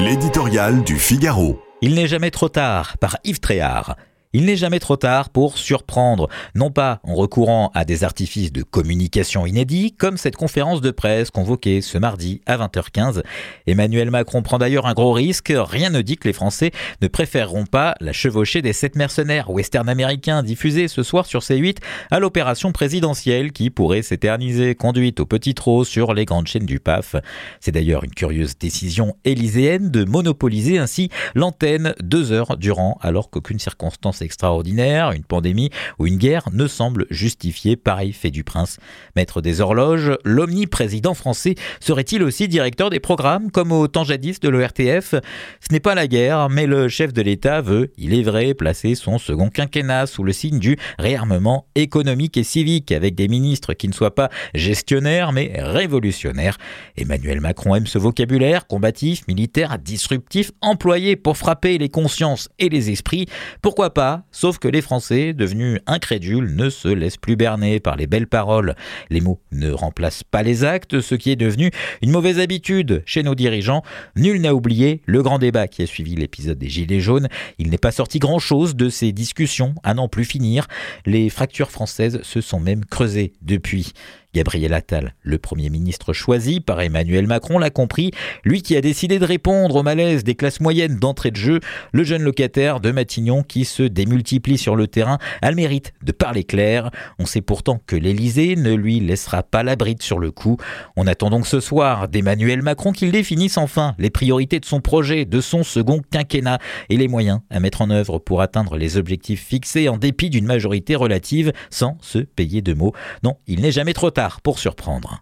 L'éditorial du Figaro. Il n'est jamais trop tard par Yves Tréhard. Il n'est jamais trop tard pour surprendre, non pas en recourant à des artifices de communication inédits, comme cette conférence de presse convoquée ce mardi à 20h15. Emmanuel Macron prend d'ailleurs un gros risque. Rien ne dit que les Français ne préféreront pas la chevauchée des sept mercenaires western américains diffusés ce soir sur C8 à l'opération présidentielle qui pourrait s'éterniser, conduite au petit trot sur les grandes chaînes du PAF. C'est d'ailleurs une curieuse décision élyséenne de monopoliser ainsi l'antenne deux heures durant, alors qu'aucune circonstance extraordinaire, une pandémie ou une guerre ne semble justifier pareil fait du prince. Maître des horloges, l'omniprésident français serait-il aussi directeur des programmes comme au temps jadis de l'ORTF Ce n'est pas la guerre, mais le chef de l'État veut, il est vrai, placer son second quinquennat sous le signe du réarmement économique et civique avec des ministres qui ne soient pas gestionnaires mais révolutionnaires. Emmanuel Macron aime ce vocabulaire combatif, militaire, disruptif, employé pour frapper les consciences et les esprits. Pourquoi pas sauf que les Français, devenus incrédules, ne se laissent plus berner par les belles paroles. Les mots ne remplacent pas les actes, ce qui est devenu une mauvaise habitude chez nos dirigeants. Nul n'a oublié le grand débat qui a suivi l'épisode des Gilets jaunes. Il n'est pas sorti grand-chose de ces discussions à n'en plus finir. Les fractures françaises se sont même creusées depuis. Gabriel Attal, le Premier ministre choisi par Emmanuel Macron, l'a compris, lui qui a décidé de répondre au malaise des classes moyennes d'entrée de jeu, le jeune locataire de Matignon qui se démultiplie sur le terrain a le mérite de parler clair. On sait pourtant que l'Élysée ne lui laissera pas la bride sur le coup. On attend donc ce soir d'Emmanuel Macron qu'il définisse enfin les priorités de son projet, de son second quinquennat et les moyens à mettre en œuvre pour atteindre les objectifs fixés en dépit d'une majorité relative sans se payer de mots. Non, il n'est jamais trop pour surprendre.